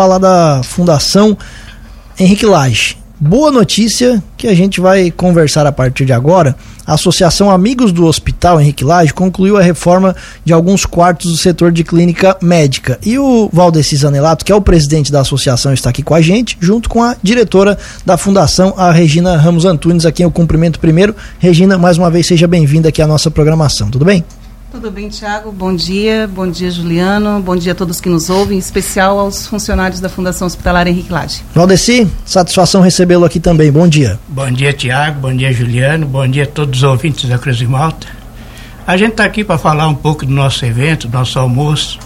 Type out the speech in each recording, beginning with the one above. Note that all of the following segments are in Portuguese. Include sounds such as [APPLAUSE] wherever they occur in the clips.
falar da Fundação Henrique Lage. Boa notícia que a gente vai conversar a partir de agora. A Associação Amigos do Hospital Henrique Lage concluiu a reforma de alguns quartos do setor de clínica médica. E o Valdeci Zanelato, que é o presidente da associação, está aqui com a gente, junto com a diretora da fundação, a Regina Ramos Antunes, a quem eu cumprimento primeiro. Regina, mais uma vez, seja bem-vinda aqui à nossa programação. Tudo bem? Tudo bem, Tiago? Bom dia, bom dia, Juliano, bom dia a todos que nos ouvem, em especial aos funcionários da Fundação Hospitalar Henrique Lage. Valdeci, satisfação recebê-lo aqui também, bom dia. Bom dia, Tiago, bom dia, Juliano, bom dia a todos os ouvintes da Cruz de Malta. A gente está aqui para falar um pouco do nosso evento, do nosso almoço,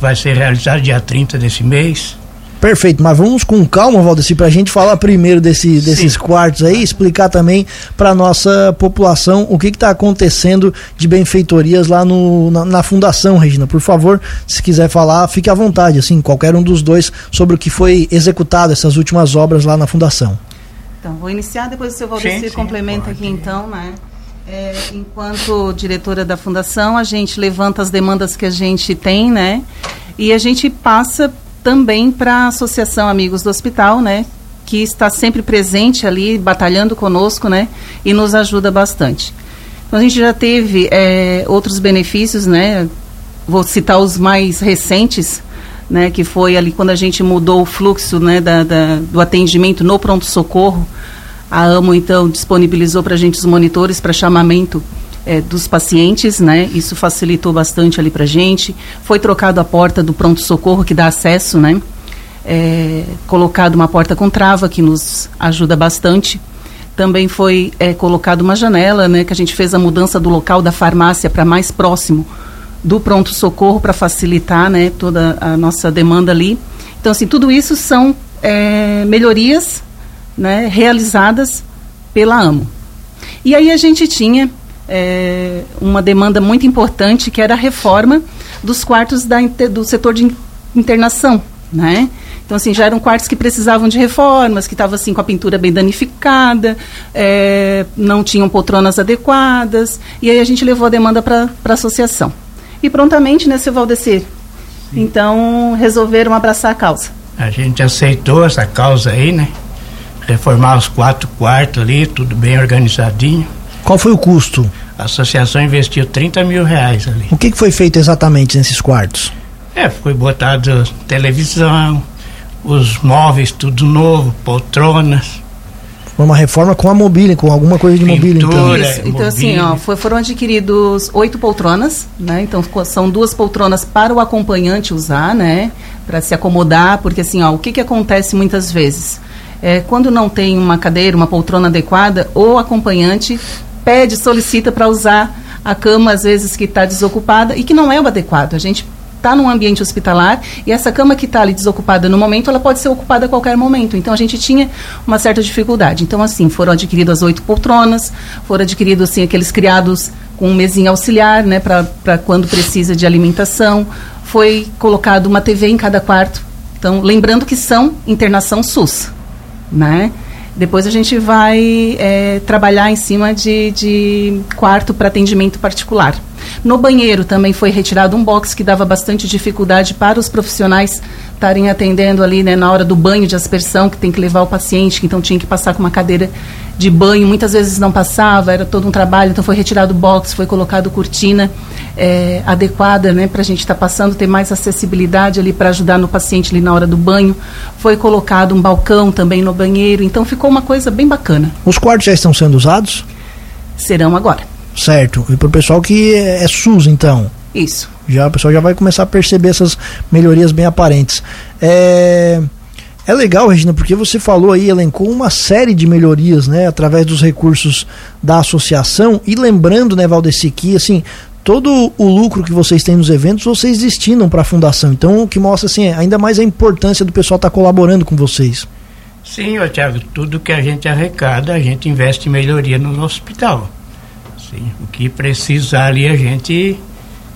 vai ser realizado dia 30 desse mês, Perfeito, mas vamos com calma, Valdeci, para a gente falar primeiro desse, desses Sim. quartos aí, explicar também para nossa população o que está acontecendo de benfeitorias lá no, na, na, Fundação, Regina. Por favor, se quiser falar, fique à vontade, assim, qualquer um dos dois, sobre o que foi executado, essas últimas obras lá na Fundação. Então, vou iniciar, depois o seu Valdeci complementa pode. aqui então, né? É, enquanto diretora da Fundação, a gente levanta as demandas que a gente tem, né? E a gente passa também para a Associação Amigos do Hospital, né? Que está sempre presente ali, batalhando conosco, né? E nos ajuda bastante. Então, a gente já teve é, outros benefícios, né? Vou citar os mais recentes, né? Que foi ali quando a gente mudou o fluxo, né? Da, da do atendimento no pronto-socorro. A AMO, então, disponibilizou para a gente os monitores para chamamento é, dos pacientes, né? Isso facilitou bastante ali para gente. Foi trocado a porta do pronto socorro que dá acesso, né? É, colocado uma porta com trava que nos ajuda bastante. Também foi é, colocado uma janela, né? Que a gente fez a mudança do local da farmácia para mais próximo do pronto socorro para facilitar, né? Toda a nossa demanda ali. Então, assim, tudo isso são é, melhorias, né? Realizadas pela AMO. E aí a gente tinha é, uma demanda muito importante que era a reforma dos quartos da, do setor de internação, né? Então, assim, já eram quartos que precisavam de reformas, que estavam, assim, com a pintura bem danificada, é, não tinham poltronas adequadas, e aí a gente levou a demanda para a associação. E prontamente, né, seu Valdecir? Então, resolveram abraçar a causa. A gente aceitou essa causa aí, né? Reformar os quatro quartos ali, tudo bem organizadinho. Qual foi o custo? A associação investiu 30 mil reais ali. O que, que foi feito exatamente nesses quartos? É, foi botado televisão, os móveis tudo novo, poltronas. Foi uma reforma com a mobília, com alguma coisa de Pintura, mobília, então. Isso, então assim, ó, foi, foram adquiridos oito poltronas, né? Então são duas poltronas para o acompanhante usar, né? Para se acomodar, porque assim, ó, o que que acontece muitas vezes? É, quando não tem uma cadeira, uma poltrona adequada, o acompanhante pede, solicita para usar a cama, às vezes, que está desocupada e que não é o adequado. A gente está num ambiente hospitalar e essa cama que está ali desocupada no momento, ela pode ser ocupada a qualquer momento. Então a gente tinha uma certa dificuldade. Então, assim, foram adquiridas oito poltronas, foram adquiridos assim, aqueles criados com um mesinho auxiliar, né, para quando precisa de alimentação. Foi colocado uma TV em cada quarto. Então, lembrando que são internação SUS, né? Depois a gente vai é, trabalhar em cima de, de quarto para atendimento particular. No banheiro também foi retirado um box que dava bastante dificuldade para os profissionais estarem atendendo ali né, na hora do banho de aspersão, que tem que levar o paciente, que então tinha que passar com uma cadeira de banho, muitas vezes não passava, era todo um trabalho, então foi retirado o box, foi colocado cortina é, adequada né, para a gente estar tá passando, ter mais acessibilidade ali para ajudar no paciente ali na hora do banho. Foi colocado um balcão também no banheiro, então ficou uma coisa bem bacana. Os quartos já estão sendo usados? Serão agora. Certo. E para o pessoal que é, é SUS, então? Isso. Já o pessoal já vai começar a perceber essas melhorias bem aparentes. É, é legal, Regina, porque você falou aí, elencou uma série de melhorias, né, através dos recursos da associação. E lembrando, né, Valdeci, que assim, todo o lucro que vocês têm nos eventos, vocês destinam para a fundação. Então, o que mostra assim, ainda mais a importância do pessoal estar tá colaborando com vocês. Sim, Tiago, tudo que a gente arrecada, a gente investe em melhoria no hospital. Sim, o que precisar ali a gente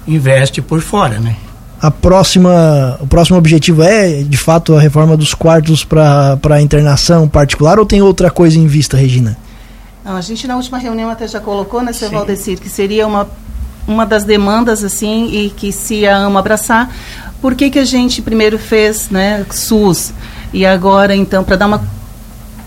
investe por fora, né? A próxima, o próximo objetivo é, de fato, a reforma dos quartos para internação particular ou tem outra coisa em vista, Regina? Não, a gente na última reunião até já colocou, né, Sr. Valdecir, que seria uma, uma das demandas, assim, e que se a AMA abraçar, por que, que a gente primeiro fez né, SUS e agora, então, para dar uma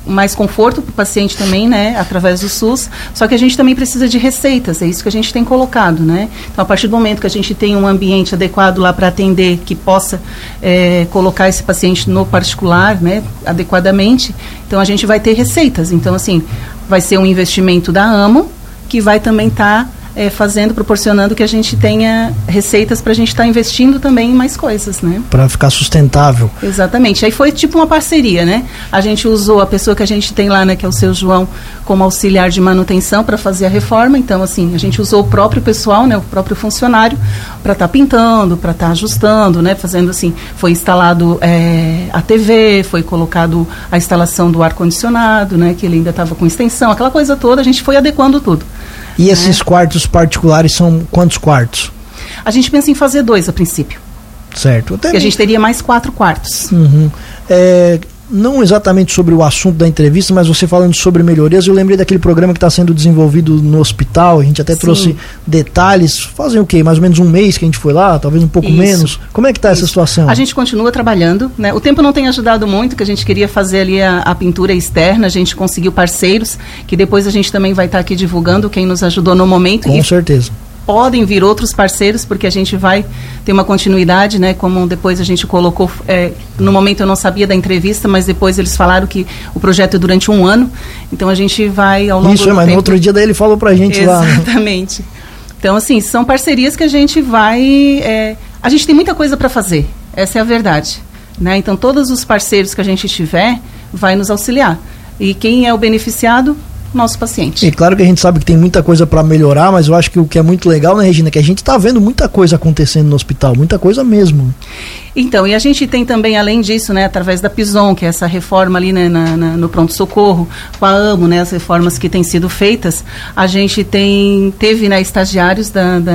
mais conforto para o paciente também, né, através do SUS. Só que a gente também precisa de receitas, é isso que a gente tem colocado, né. Então, a partir do momento que a gente tem um ambiente adequado lá para atender, que possa é, colocar esse paciente no particular, né, adequadamente, então a gente vai ter receitas. Então, assim, vai ser um investimento da AMO, que vai também estar tá é, fazendo, proporcionando que a gente tenha receitas para a gente estar tá investindo também em mais coisas, né? Para ficar sustentável. Exatamente. Aí foi tipo uma parceria, né? A gente usou a pessoa que a gente tem lá, né, que é o seu João, como auxiliar de manutenção para fazer a reforma. Então, assim, a gente usou o próprio pessoal, né, o próprio funcionário, para estar tá pintando, para estar tá ajustando, né? Fazendo assim, foi instalado é, a TV, foi colocado a instalação do ar condicionado, né? Que ele ainda estava com extensão, aquela coisa toda. A gente foi adequando tudo. E esses é. quartos particulares são quantos quartos? A gente pensa em fazer dois a princípio. Certo. Até a gente teria mais quatro quartos. Uhum. É, não exatamente sobre o assunto da entrevista, mas você falando sobre melhorias, eu lembrei daquele programa que está sendo desenvolvido no hospital, a gente até Sim. trouxe detalhes, fazem o quê? Mais ou menos um mês que a gente foi lá, talvez um pouco Isso. menos. Como é que está essa situação? A gente continua trabalhando, né? O tempo não tem ajudado muito, que a gente queria fazer ali a, a pintura externa, a gente conseguiu parceiros, que depois a gente também vai estar tá aqui divulgando quem nos ajudou no momento. Com certeza podem vir outros parceiros, porque a gente vai ter uma continuidade, né? Como depois a gente colocou, é, no momento eu não sabia da entrevista, mas depois eles falaram que o projeto é durante um ano, então a gente vai ao longo Isso, do é, mas tempo... no outro dia daí ele falou pra gente Exatamente. lá. Né? Exatamente. Então, assim, são parcerias que a gente vai... É, a gente tem muita coisa para fazer, essa é a verdade. Né? Então, todos os parceiros que a gente tiver vai nos auxiliar. E quem é o beneficiado? Nosso paciente. E claro que a gente sabe que tem muita coisa para melhorar, mas eu acho que o que é muito legal, né, Regina, é que a gente está vendo muita coisa acontecendo no hospital, muita coisa mesmo. Então, e a gente tem também, além disso, né, através da Pison, que é essa reforma ali né, na, na, no pronto-socorro, com a AMO, né, as reformas que têm sido feitas, a gente tem, teve né, estagiários da, da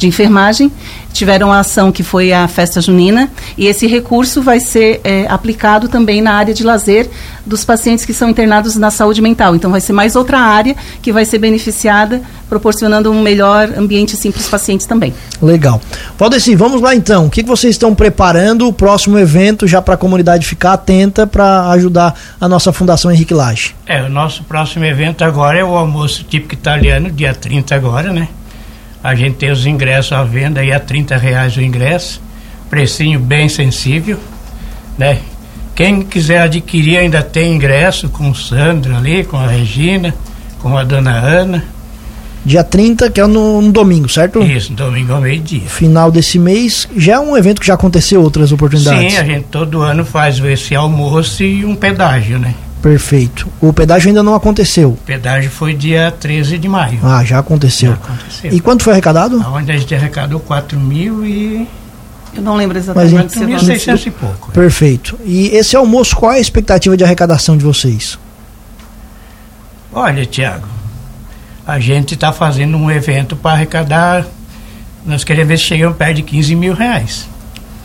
de enfermagem tiveram uma ação que foi a festa junina e esse recurso vai ser é, aplicado também na área de lazer dos pacientes que são internados na saúde mental. Então vai ser mais outra área que vai ser beneficiada, proporcionando um melhor ambiente assim para os pacientes também. Legal. Valdeci, vamos lá então. O que, vocês estão preparando o próximo evento já para a comunidade ficar atenta para ajudar a nossa Fundação Henrique Lage? É, o nosso próximo evento agora é o almoço típico italiano, dia 30 agora, né? A gente tem os ingressos à venda aí a 30 reais o ingresso, precinho bem sensível, né? Quem quiser adquirir ainda tem ingresso com o Sandro ali, com a Regina, com a dona Ana. Dia 30, que é no, no domingo, certo? Isso, domingo ao meio-dia. Final desse mês, já é um evento que já aconteceu outras oportunidades. Sim, a gente todo ano faz esse almoço e um pedágio, né? Perfeito. O pedágio ainda não aconteceu. O pedágio foi dia 13 de maio. Ah, já aconteceu. Já aconteceu. E quanto foi arrecadado? Onde a gente arrecadou 4 mil e. Eu não lembro exatamente. 4.600 e pouco. Perfeito. E esse almoço, qual é a expectativa de arrecadação de vocês? Olha, Tiago, a gente está fazendo um evento para arrecadar. Nós queremos ver se chegamos perto de 15 mil reais.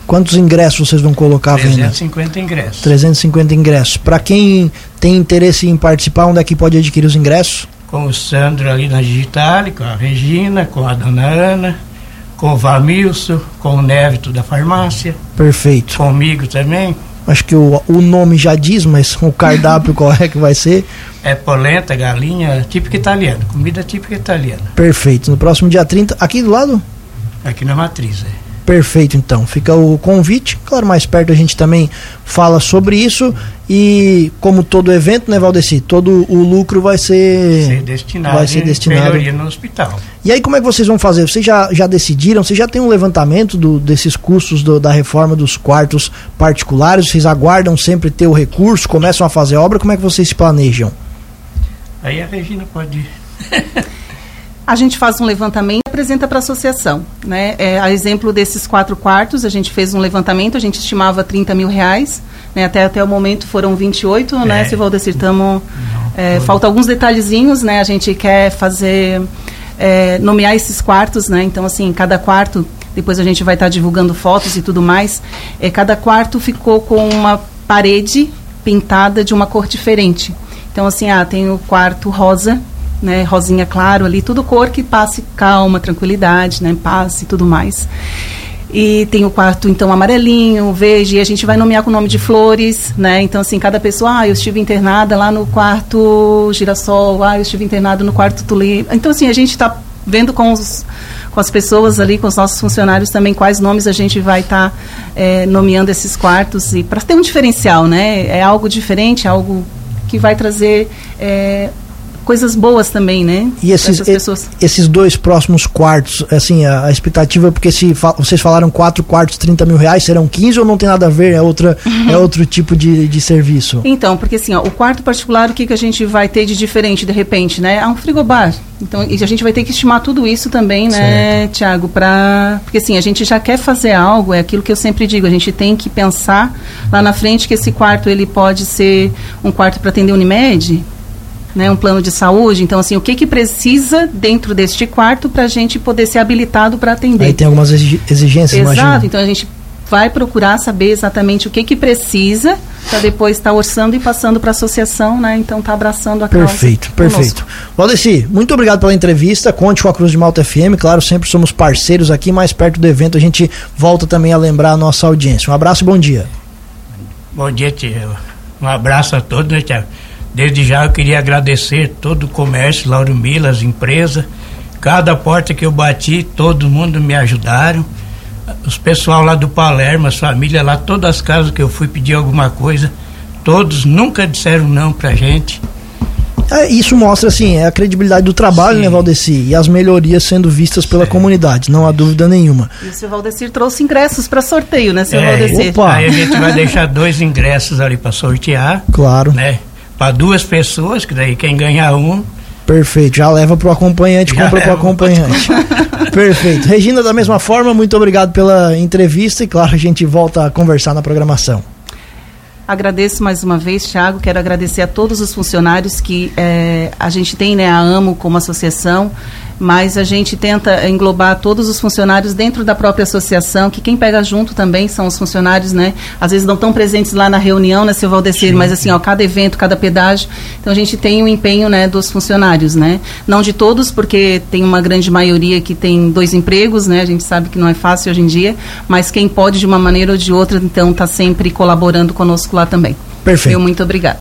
Quantos ingressos vocês vão colocar à venda? 350 ingressos. 350 ingressos. Para quem tem interesse em participar, onde é que pode adquirir os ingressos? Com o Sandro ali na Digital, com a Regina, com a Dona Ana, com o Vamilson, com o Névito da farmácia. Perfeito. Comigo também. Acho que o, o nome já diz, mas o cardápio [LAUGHS] qual é que vai ser? É polenta, galinha, típica italiana, comida típica italiana. Perfeito. No próximo dia 30, aqui do lado? Aqui na matriz, é. Perfeito, então. Fica o convite. Claro, mais perto a gente também fala sobre isso. E como todo evento, né, Valdeci? Todo o lucro vai ser, ser destinado, vai ser destinado no hospital. E aí, como é que vocês vão fazer? Vocês já, já decidiram? Vocês já têm um levantamento do, desses custos do, da reforma dos quartos particulares? Vocês aguardam sempre ter o recurso? Começam a fazer a obra? Como é que vocês se planejam? Aí a Regina pode. [LAUGHS] a gente faz um levantamento apresenta para a associação. Né? É, a exemplo desses quatro quartos, a gente fez um levantamento, a gente estimava 30 mil reais, né? até, até o momento foram 28, né, é. né, se Valdecir, estamos... É, falta alguns detalhezinhos, né? A gente quer fazer... É, nomear esses quartos, né? Então, assim, cada quarto, depois a gente vai estar tá divulgando fotos e tudo mais, é, cada quarto ficou com uma parede pintada de uma cor diferente. Então, assim, ah, tem o quarto rosa, né, rosinha claro ali, tudo cor que passe calma, tranquilidade, né, paz e tudo mais. E tem o quarto, então, amarelinho, verde, e a gente vai nomear com o nome de flores, né? Então, assim, cada pessoa, ah, eu estive internada lá no quarto girassol, ah, eu estive internada no quarto tulipa. Então, assim, a gente está vendo com, os, com as pessoas ali, com os nossos funcionários também, quais nomes a gente vai estar tá, é, nomeando esses quartos, e para ter um diferencial, né? É algo diferente, algo que vai trazer é, coisas boas também, né? E esses, esses dois próximos quartos, assim, a, a expectativa, porque se fa vocês falaram quatro quartos, 30 mil reais, serão 15 ou não tem nada a ver? É, outra, [LAUGHS] é outro tipo de, de serviço? Então, porque assim, ó, o quarto particular, o que, que a gente vai ter de diferente de repente, né? É um frigobar. Então, e a gente vai ter que estimar tudo isso também, né, Tiago, para porque assim, a gente já quer fazer algo, é aquilo que eu sempre digo, a gente tem que pensar lá na frente que esse quarto ele pode ser um quarto para atender Unimed, né, um plano de saúde. Então, assim, o que, que precisa dentro deste quarto para a gente poder ser habilitado para atender? Aí tem algumas exigências, Exato, imagina. então a gente vai procurar saber exatamente o que, que precisa para depois estar tá orçando e passando para a associação, né? Então tá abraçando a causa. Perfeito, perfeito. Valdeci, muito obrigado pela entrevista. Conte com a Cruz de Malta FM. Claro, sempre somos parceiros aqui, mais perto do evento a gente volta também a lembrar a nossa audiência. Um abraço e bom dia. Bom dia, Tiago. Um abraço a todos, né, Tiago? Desde já eu queria agradecer todo o comércio, Lauro Mila, as empresas. Cada porta que eu bati, todo mundo me ajudaram. Os pessoal lá do Palermo, as famílias lá, todas as casas que eu fui pedir alguma coisa, todos nunca disseram não pra gente. É, isso mostra assim é a credibilidade do trabalho, Sim. né, Valdeci? E as melhorias sendo vistas pela é. comunidade, não há dúvida nenhuma. E o seu Valdecir trouxe ingressos para sorteio, né, seu é, Valdecir? Opa. Aí a gente vai deixar dois ingressos ali para sortear. Claro. Né? Para duas pessoas, que daí quem ganhar um. Perfeito, já leva pro acompanhante, já compra pro acompanhante. [LAUGHS] Perfeito. Regina, da mesma forma, muito obrigado pela entrevista e claro, a gente volta a conversar na programação. Agradeço mais uma vez, Thiago. Quero agradecer a todos os funcionários que é, a gente tem, né, a AMO como associação mas a gente tenta englobar todos os funcionários dentro da própria associação, que quem pega junto também são os funcionários, né? Às vezes não estão presentes lá na reunião, né, seu Valdecir, mas assim, ó, cada evento, cada pedágio, então a gente tem o empenho, né, dos funcionários, né? Não de todos, porque tem uma grande maioria que tem dois empregos, né? A gente sabe que não é fácil hoje em dia, mas quem pode de uma maneira ou de outra, então está sempre colaborando conosco lá também. Perfeito. Meu muito obrigado.